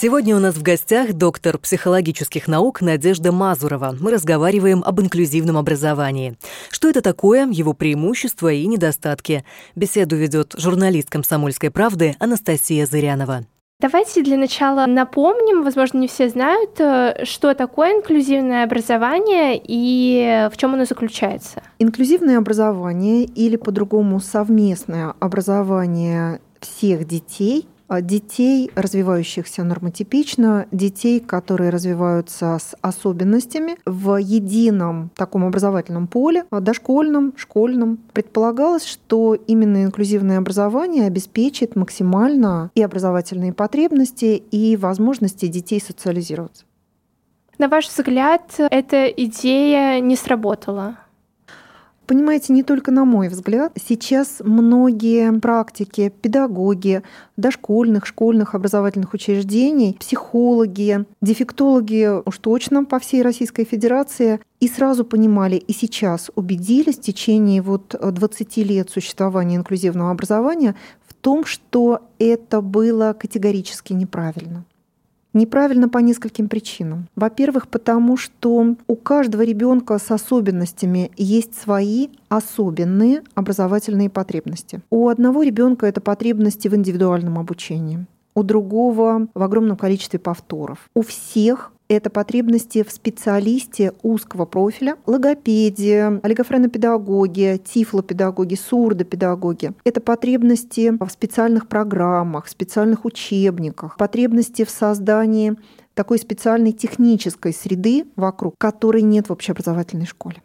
Сегодня у нас в гостях доктор психологических наук Надежда Мазурова. Мы разговариваем об инклюзивном образовании. Что это такое, его преимущества и недостатки. Беседу ведет журналист «Комсомольской правды» Анастасия Зырянова. Давайте для начала напомним, возможно, не все знают, э, что такое инклюзивное образование и в чем оно заключается. Инклюзивное образование или по-другому совместное образование всех детей детей, развивающихся нормотипично, детей, которые развиваются с особенностями в едином таком образовательном поле, а дошкольном, школьном. Предполагалось, что именно инклюзивное образование обеспечит максимально и образовательные потребности, и возможности детей социализироваться. На ваш взгляд, эта идея не сработала? Понимаете, не только на мой взгляд. Сейчас многие практики, педагоги дошкольных, школьных образовательных учреждений, психологи, дефектологи уж точно по всей Российской Федерации и сразу понимали, и сейчас убедились в течение вот 20 лет существования инклюзивного образования в том, что это было категорически неправильно. Неправильно по нескольким причинам. Во-первых, потому что у каждого ребенка с особенностями есть свои особенные образовательные потребности. У одного ребенка это потребности в индивидуальном обучении у другого в огромном количестве повторов. У всех это потребности в специалисте узкого профиля, логопедия, олигофренопедагоги, тифлопедагоги, сурдопедагоги. Это потребности в специальных программах, специальных учебниках, потребности в создании такой специальной технической среды вокруг, которой нет в общеобразовательной школе.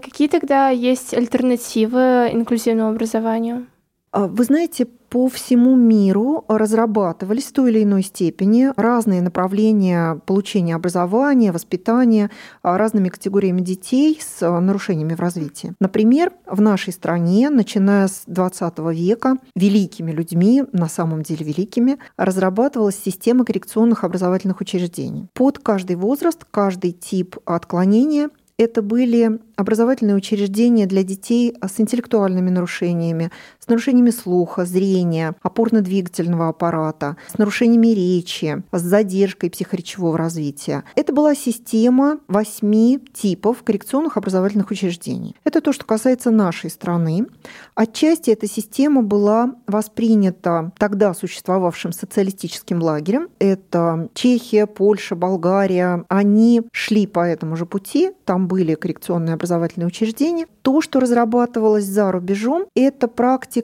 Какие тогда есть альтернативы инклюзивному образованию? А, вы знаете, по всему миру разрабатывались в той или иной степени разные направления получения образования, воспитания а, разными категориями детей с а, нарушениями в развитии. Например, в нашей стране, начиная с 20 века, великими людьми, на самом деле великими, разрабатывалась система коррекционных образовательных учреждений. Под каждый возраст, каждый тип отклонения это были образовательные учреждения для детей с интеллектуальными нарушениями, с нарушениями слуха, зрения, опорно-двигательного аппарата, с нарушениями речи, с задержкой психоречевого развития. Это была система восьми типов коррекционных образовательных учреждений. Это то, что касается нашей страны. Отчасти эта система была воспринята тогда существовавшим социалистическим лагерем. Это Чехия, Польша, Болгария. Они шли по этому же пути. Там были коррекционные образовательные учреждения. То, что разрабатывалось за рубежом, это практика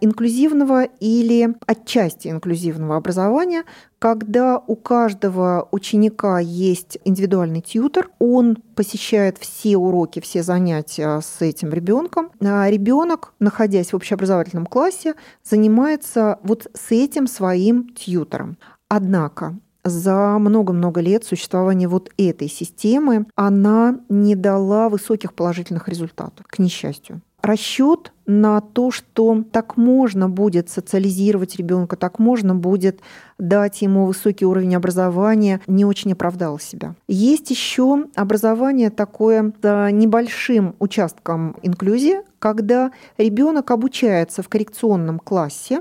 инклюзивного или отчасти инклюзивного образования, когда у каждого ученика есть индивидуальный тьютер, он посещает все уроки, все занятия с этим ребенком, а ребенок, находясь в общеобразовательном классе, занимается вот с этим своим тьютером. Однако за много-много лет существования вот этой системы она не дала высоких положительных результатов, к несчастью. Расчет на то, что так можно будет социализировать ребенка, так можно будет дать ему высокий уровень образования, не очень оправдал себя. Есть еще образование такое с небольшим участком инклюзии, когда ребенок обучается в коррекционном классе,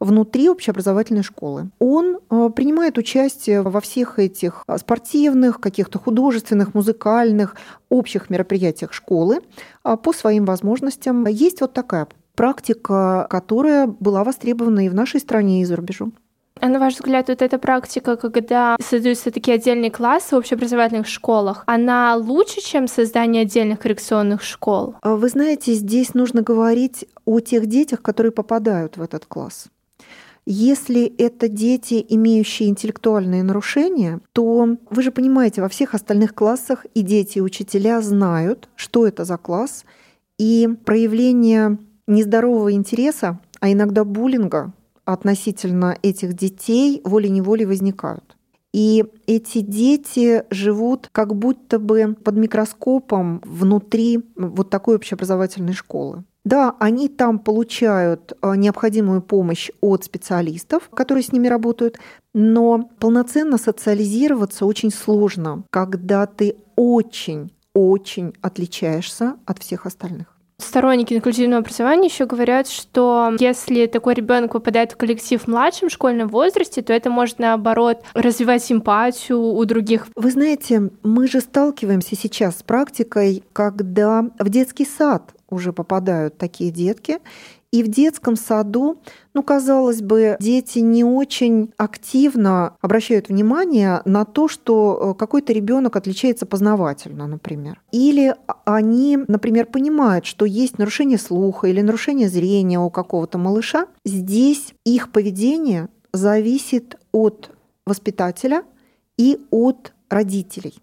внутри общеобразовательной школы. Он э, принимает участие во всех этих э, спортивных, каких-то художественных, музыкальных, общих мероприятиях школы а, по своим возможностям. Есть вот такая практика, которая была востребована и в нашей стране, и за рубежом. А на ваш взгляд, вот эта практика, когда создаются такие отдельные классы в общеобразовательных школах, она лучше, чем создание отдельных коррекционных школ? А вы знаете, здесь нужно говорить о тех детях, которые попадают в этот класс. Если это дети, имеющие интеллектуальные нарушения, то вы же понимаете, во всех остальных классах и дети, и учителя знают, что это за класс, и проявление нездорового интереса, а иногда буллинга относительно этих детей волей-неволей возникают. И эти дети живут как будто бы под микроскопом внутри вот такой общеобразовательной школы. Да, они там получают э, необходимую помощь от специалистов, которые с ними работают, но полноценно социализироваться очень сложно, когда ты очень-очень отличаешься от всех остальных. Сторонники инклюзивного образования еще говорят, что если такой ребенок попадает в коллектив в младшем школьном возрасте, то это может наоборот развивать симпатию у других. Вы знаете, мы же сталкиваемся сейчас с практикой, когда в детский сад уже попадают такие детки. И в детском саду, ну, казалось бы, дети не очень активно обращают внимание на то, что э, какой-то ребенок отличается познавательно, например. Или они, например, понимают, что есть нарушение слуха или нарушение зрения у какого-то малыша. Здесь их поведение зависит от воспитателя и от родителей.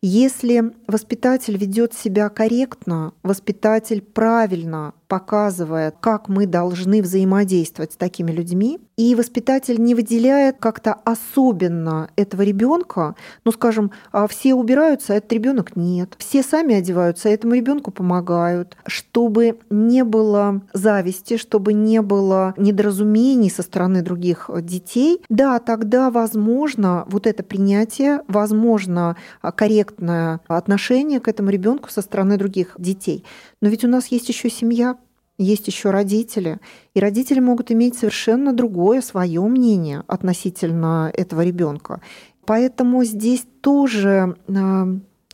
Если воспитатель ведет себя корректно, воспитатель правильно показывает, как мы должны взаимодействовать с такими людьми, и воспитатель не выделяет как-то особенно этого ребенка, ну, скажем, а все убираются, а этот ребенок нет, все сами одеваются, а этому ребенку помогают, чтобы не было зависти, чтобы не было недоразумений со стороны других детей, да, тогда возможно вот это принятие, возможно корректное отношение к этому ребенку со стороны других детей. Но ведь у нас есть еще семья, есть еще родители, и родители могут иметь совершенно другое свое мнение относительно этого ребенка. Поэтому здесь тоже э,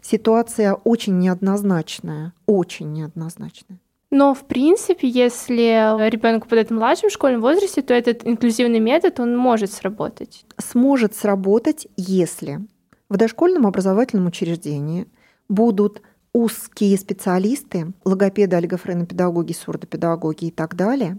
ситуация очень неоднозначная, очень неоднозначная. Но, в принципе, если ребенок попадает в младшем школьном возрасте, то этот инклюзивный метод, он может сработать. Сможет сработать, если в дошкольном образовательном учреждении будут узкие специалисты, логопеды, олигофренопедагоги, сурдопедагоги и так далее,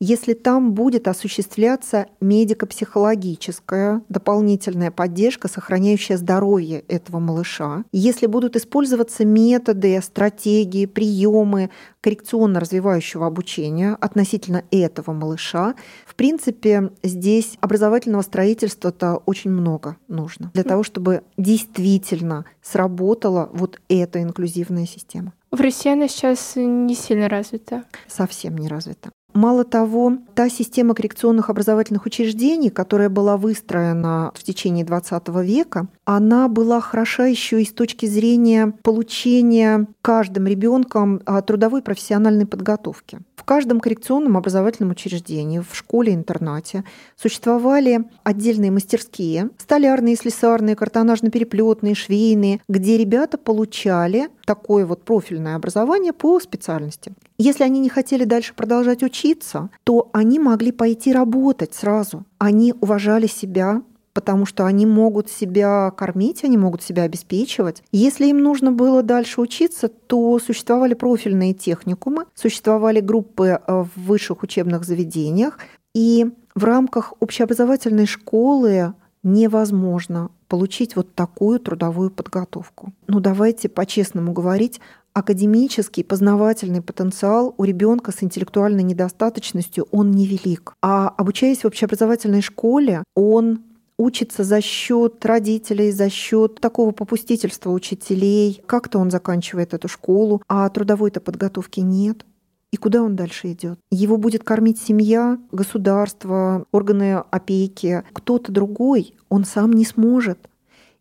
если там будет осуществляться медико-психологическая дополнительная поддержка, сохраняющая здоровье этого малыша, если будут использоваться методы, стратегии, приемы коррекционно-развивающего обучения относительно этого малыша, в принципе, здесь образовательного строительства-то очень много нужно для того, чтобы действительно сработала вот эта инклюзивная система. В России она сейчас не сильно развита. Совсем не развита. Мало того, та система коррекционных образовательных учреждений, которая была выстроена в течение XX века, она была хороша еще и с точки зрения получения каждым ребенком а, трудовой профессиональной подготовки. В каждом коррекционном образовательном учреждении, в школе-интернате существовали отдельные мастерские, столярные, слесарные, картонажно-переплетные, швейные, где ребята получали такое вот профильное образование по специальности. Если они не хотели дальше продолжать учиться, то они могли пойти работать сразу. Они уважали себя, потому что они могут себя кормить, они могут себя обеспечивать. Если им нужно было дальше учиться, то существовали профильные техникумы, существовали группы э, в высших учебных заведениях, и в рамках общеобразовательной школы невозможно получить вот такую трудовую подготовку. Ну давайте по-честному говорить, академический познавательный потенциал у ребенка с интеллектуальной недостаточностью он невелик. А обучаясь в общеобразовательной школе, он учится за счет родителей, за счет такого попустительства учителей. Как-то он заканчивает эту школу, а трудовой-то подготовки нет. И куда он дальше идет? Его будет кормить семья, государство, органы опеки, кто-то другой. Он сам не сможет.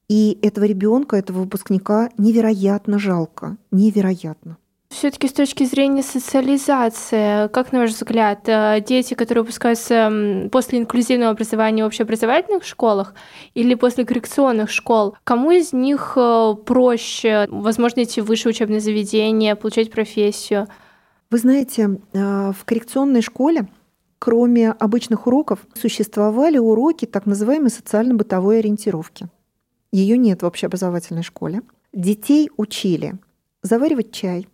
И этого ребенка, этого выпускника невероятно жалко, невероятно. Все-таки с точки зрения социализации, как на ваш взгляд, э, дети, которые выпускаются после инклюзивного образования в общеобразовательных школах или после коррекционных школ, кому из них э, проще, возможно, идти в высшее учебное заведение, получать профессию? Вы знаете, э, в коррекционной школе кроме обычных уроков существовали уроки так называемой социально-бытовой ориентировки. Ее нет в общеобразовательной школе. Детей учили заваривать чай,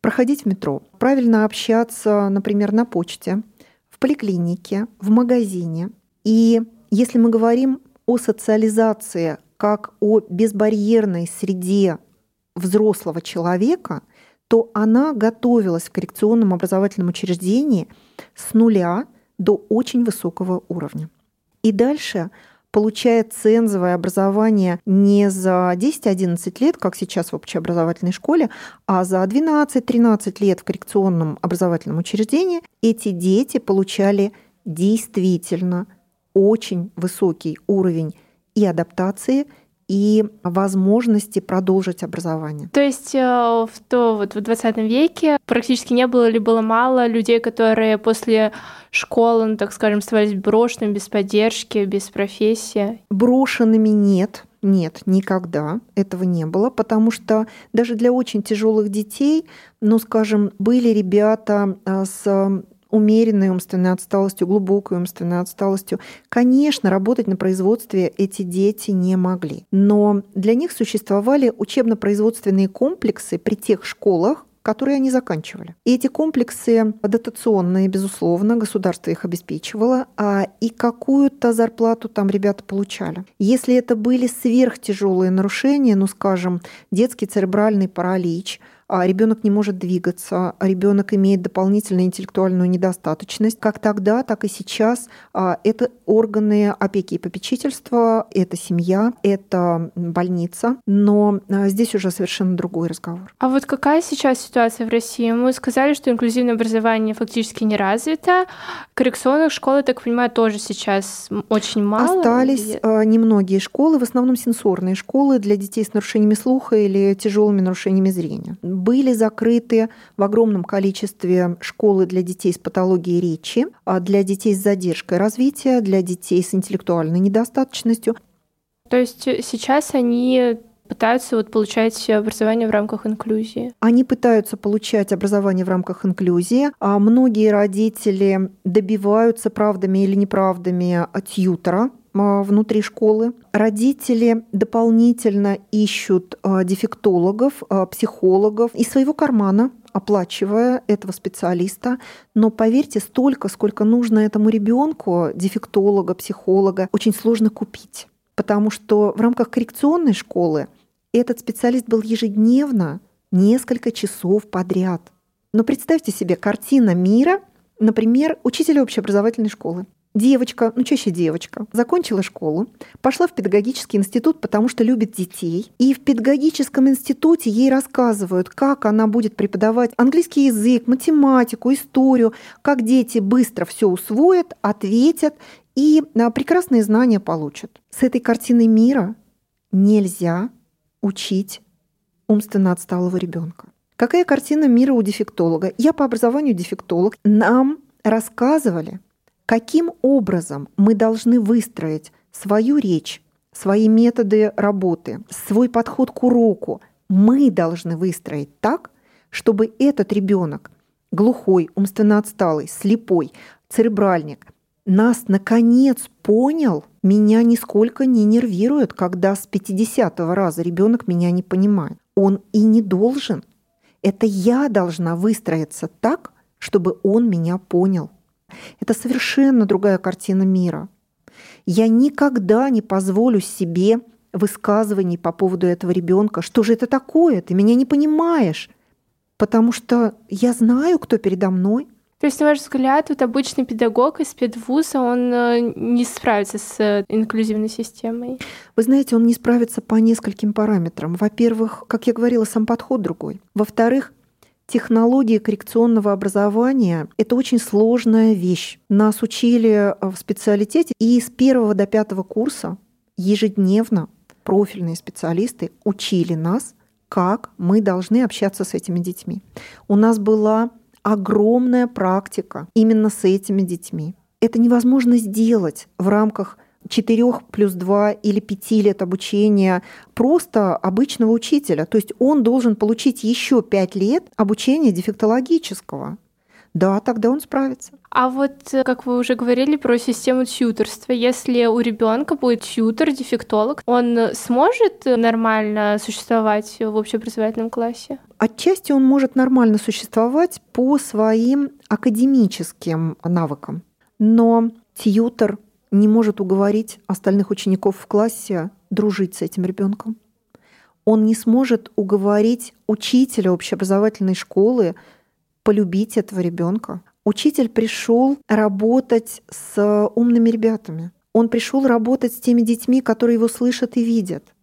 проходить в метро, правильно общаться, например, на почте, в поликлинике, в магазине. И если мы говорим о социализации как о безбарьерной среде взрослого человека, то она готовилась в коррекционном образовательном учреждении с нуля до очень высокого уровня. И дальше получает цензовое образование не за 10-11 лет, как сейчас в общеобразовательной школе, а за 12-13 лет в коррекционном образовательном учреждении, эти дети получали действительно очень высокий уровень и адаптации, и возможности продолжить образование. То есть э, в, то, вот, в 20 веке практически не было или было мало людей, которые после школы, ну, так скажем, оставались брошенными, без поддержки, без профессии? Брошенными нет. Нет, никогда этого не было, потому что даже для очень тяжелых детей, ну, скажем, были ребята э, с умеренной умственной отсталостью, глубокой умственной отсталостью. Конечно, работать на производстве эти дети не могли. Но для них существовали учебно-производственные комплексы при тех школах, которые они заканчивали. И эти комплексы дотационные, безусловно, государство их обеспечивало, а и какую-то зарплату там ребята получали. Если это были сверхтяжелые нарушения, ну, скажем, детский церебральный паралич – ребенок не может двигаться, а ребенок имеет дополнительную интеллектуальную недостаточность. Как тогда, так и сейчас а, это органы опеки и попечительства, это семья, это больница. Но здесь уже совершенно другой разговор. А вот какая сейчас ситуация в России? Мы сказали, что инклюзивное образование фактически не развито. Коррекционных школ, я так понимаю, тоже сейчас очень мало. Остались или... немногие школы, в основном сенсорные школы для детей с нарушениями слуха или тяжелыми нарушениями зрения были закрыты в огромном количестве школы для детей с патологией речи, а для детей с задержкой развития, для детей с интеллектуальной недостаточностью. То есть сейчас они пытаются вот получать образование в рамках инклюзии? Они пытаются получать образование в рамках инклюзии, а многие родители добиваются правдами или неправдами тьютера, а, внутри школы. Родители дополнительно ищут а, дефектологов, а, психологов из своего кармана, оплачивая этого специалиста. Но поверьте, столько, сколько нужно этому ребенку, дефектолога, психолога, очень сложно купить. Потому что в рамках коррекционной школы этот специалист был ежедневно несколько часов подряд. Но представьте себе картина мира, например, учителя общеобразовательной школы. Девочка, ну чаще девочка, закончила школу, пошла в педагогический институт, потому что любит детей. И в педагогическом институте ей рассказывают, как она будет преподавать английский язык, математику, историю, как дети быстро все усвоят, ответят и а, прекрасные знания получат. С этой картиной мира нельзя учить умственно отсталого ребенка. Какая картина мира у дефектолога? Я по образованию дефектолог. Нам рассказывали, каким образом мы должны выстроить свою речь, свои методы работы, свой подход к уроку. Мы должны выстроить так, чтобы этот ребенок, глухой, умственно отсталый, слепой, церебральник, нас наконец понял, меня нисколько не нервирует, когда с 50 раза ребенок меня не понимает. Он и не должен. Это я должна выстроиться так, чтобы он меня понял. Это совершенно другая картина мира. Я никогда не позволю себе высказываний по поводу этого ребенка. Что же это такое? Ты меня не понимаешь. Потому что я знаю, кто передо мной. То есть, на ваш взгляд, вот обычный педагог из педвуза, он э, не справится с э, инклюзивной системой? Вы знаете, он не справится по нескольким параметрам. Во-первых, как я говорила, сам подход другой. Во-вторых, Технология коррекционного образования – это очень сложная вещь. Нас учили в специалитете, и с первого до пятого курса ежедневно профильные специалисты учили нас, как мы должны общаться с этими детьми. У нас была огромная практика именно с этими детьми. Это невозможно сделать в рамках 4 плюс 2 или 5 лет обучения просто обычного учителя. То есть он должен получить еще 5 лет обучения дефектологического. Да, тогда он справится. А вот, как вы уже говорили про систему тьюторства, если у ребенка будет тьютер, дефектолог, он сможет нормально существовать в общеобразовательном классе? Отчасти он может нормально существовать по своим академическим навыкам. Но тьютер не может уговорить остальных учеников в классе дружить с этим ребенком. Он не сможет уговорить учителя общеобразовательной школы полюбить этого ребенка. Учитель пришел работать с умными ребятами. Он пришел работать с теми детьми, которые его слышат и видят.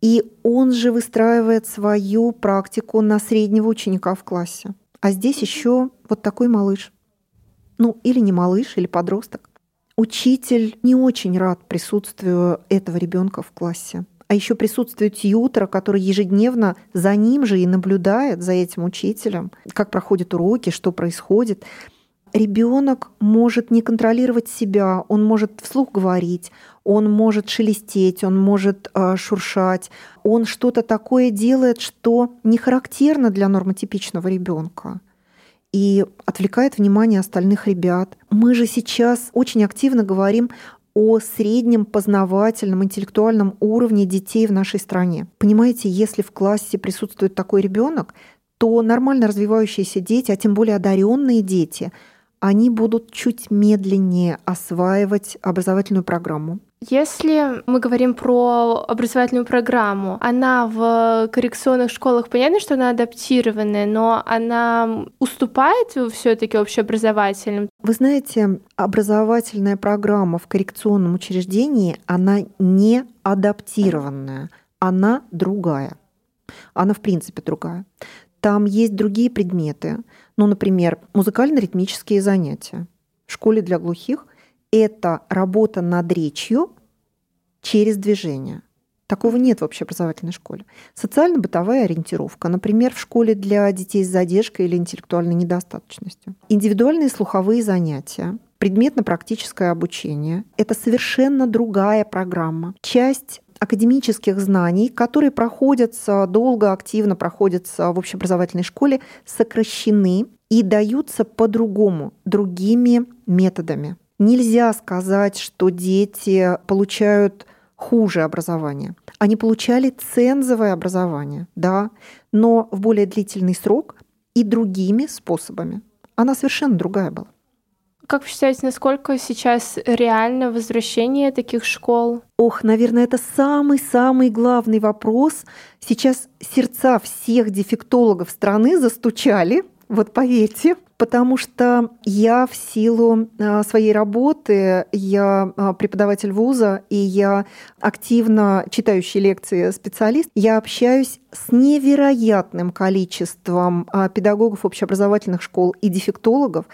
И он же выстраивает свою практику на среднего ученика в классе. А здесь еще вот такой малыш. Ну, или не малыш, или подросток. Учитель не очень рад присутствию этого ребенка в классе. А еще присутствие тьютера, который ежедневно за ним же и наблюдает, за этим учителем, как проходят уроки, что происходит. Ребенок может не контролировать себя, он может вслух говорить, он может шелестеть, он может э, шуршать, он что-то такое делает, что не характерно для нормотипичного ребенка и отвлекает внимание остальных ребят. Мы же сейчас очень активно говорим о среднем познавательном, интеллектуальном уровне детей в нашей стране. Понимаете, если в классе присутствует такой ребенок, то нормально развивающиеся дети, а тем более одаренные дети, они будут чуть медленнее осваивать образовательную программу. Если мы говорим про образовательную программу, она в коррекционных школах, понятно, что она адаптированная, но она уступает все-таки общеобразовательным? Вы знаете, образовательная программа в коррекционном учреждении, она не адаптированная, она другая. Она в принципе другая. Там есть другие предметы, ну, например, музыкально-ритмические занятия. В школе для глухих это работа над речью через движение. Такого нет в общеобразовательной школе. Социально-бытовая ориентировка, например, в школе для детей с задержкой или интеллектуальной недостаточностью. Индивидуальные слуховые занятия, предметно-практическое обучение – это совершенно другая программа. Часть академических знаний, которые проходятся долго, активно проходятся в общеобразовательной школе, сокращены и даются по-другому, другими методами. Нельзя сказать, что дети получают хуже образование. Они получали цензовое образование, да, но в более длительный срок и другими способами. Она совершенно другая была. Как вы считаете, насколько сейчас реально возвращение таких школ? Ох, наверное, это самый-самый главный вопрос. Сейчас сердца всех дефектологов страны застучали, вот поверьте, потому что я в силу а, своей работы, я а, преподаватель вуза, и я активно читающий лекции специалист, я общаюсь с невероятным количеством а, педагогов общеобразовательных школ и дефектологов.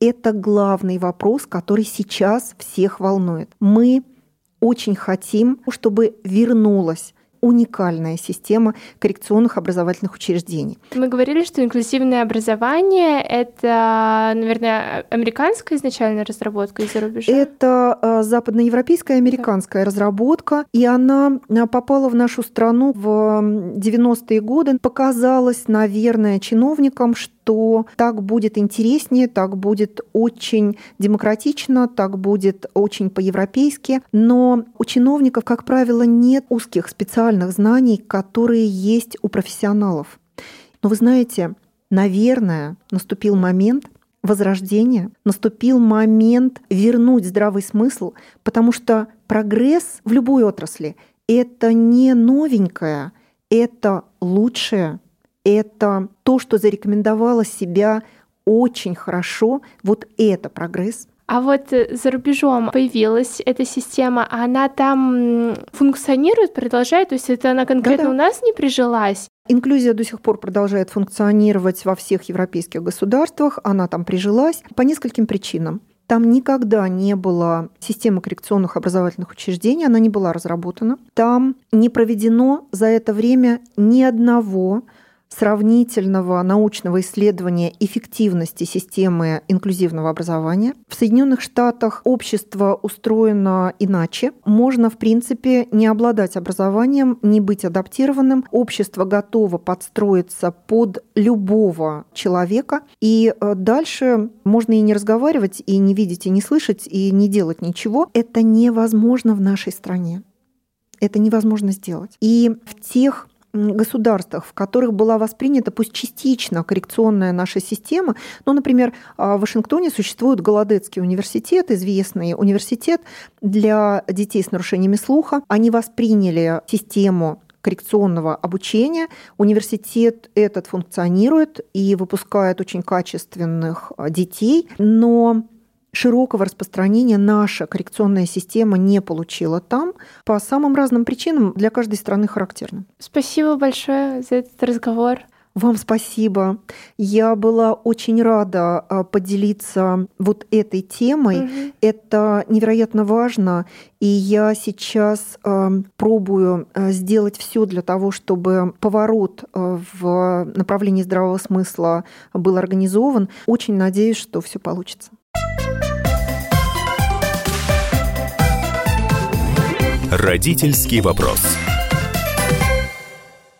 Это главный вопрос, который сейчас всех волнует. Мы очень хотим, чтобы вернулась уникальная система коррекционных образовательных учреждений. Мы говорили, что инклюзивное образование — это, наверное, американская изначальная разработка из-за рубежа? Это а, западноевропейская американская да. разработка, и она а, попала в нашу страну в 90-е годы. Показалось, наверное, чиновникам, что так будет интереснее, так будет очень демократично, так будет очень по-европейски. Но у чиновников, как правило, нет узких специальных знаний, которые есть у профессионалов. Но вы знаете, наверное, наступил момент, возрождения, наступил момент вернуть здравый смысл, потому что прогресс в любой отрасли — это не новенькое, это лучшее, это то, что зарекомендовало себя очень хорошо, вот это прогресс. А вот э, за рубежом появилась эта система, а она там функционирует, продолжает? То есть это она конкретно Да-да. у нас не прижилась? Инклюзия до сих пор продолжает функционировать во всех европейских государствах, она там прижилась по нескольким причинам. Там никогда не было системы коррекционных образовательных учреждений, она не была разработана. Там не проведено за это время ни одного сравнительного научного исследования эффективности системы инклюзивного образования. В Соединенных Штатах общество устроено иначе. Можно, в принципе, не обладать образованием, не быть адаптированным. Общество готово подстроиться под любого человека. И э, дальше можно и не разговаривать, и не видеть, и не слышать, и не делать ничего. Это невозможно в нашей стране. Это невозможно сделать. И в тех государствах, в которых была воспринята пусть частично коррекционная наша система. Ну, например, а, в Вашингтоне существует Голодецкий университет, известный университет для детей с нарушениями слуха. Они восприняли систему коррекционного обучения. Университет этот функционирует и выпускает очень качественных а, детей, но широкого распространения наша коррекционная система не получила там по самым разным причинам для каждой страны характерным. Спасибо большое за этот разговор. Вам спасибо. Я была очень рада а, поделиться вот этой темой. Угу. Это невероятно важно, и я сейчас а, пробую а, сделать все для того, чтобы поворот в направлении здравого смысла был организован. Очень надеюсь, что все получится. Родительский вопрос.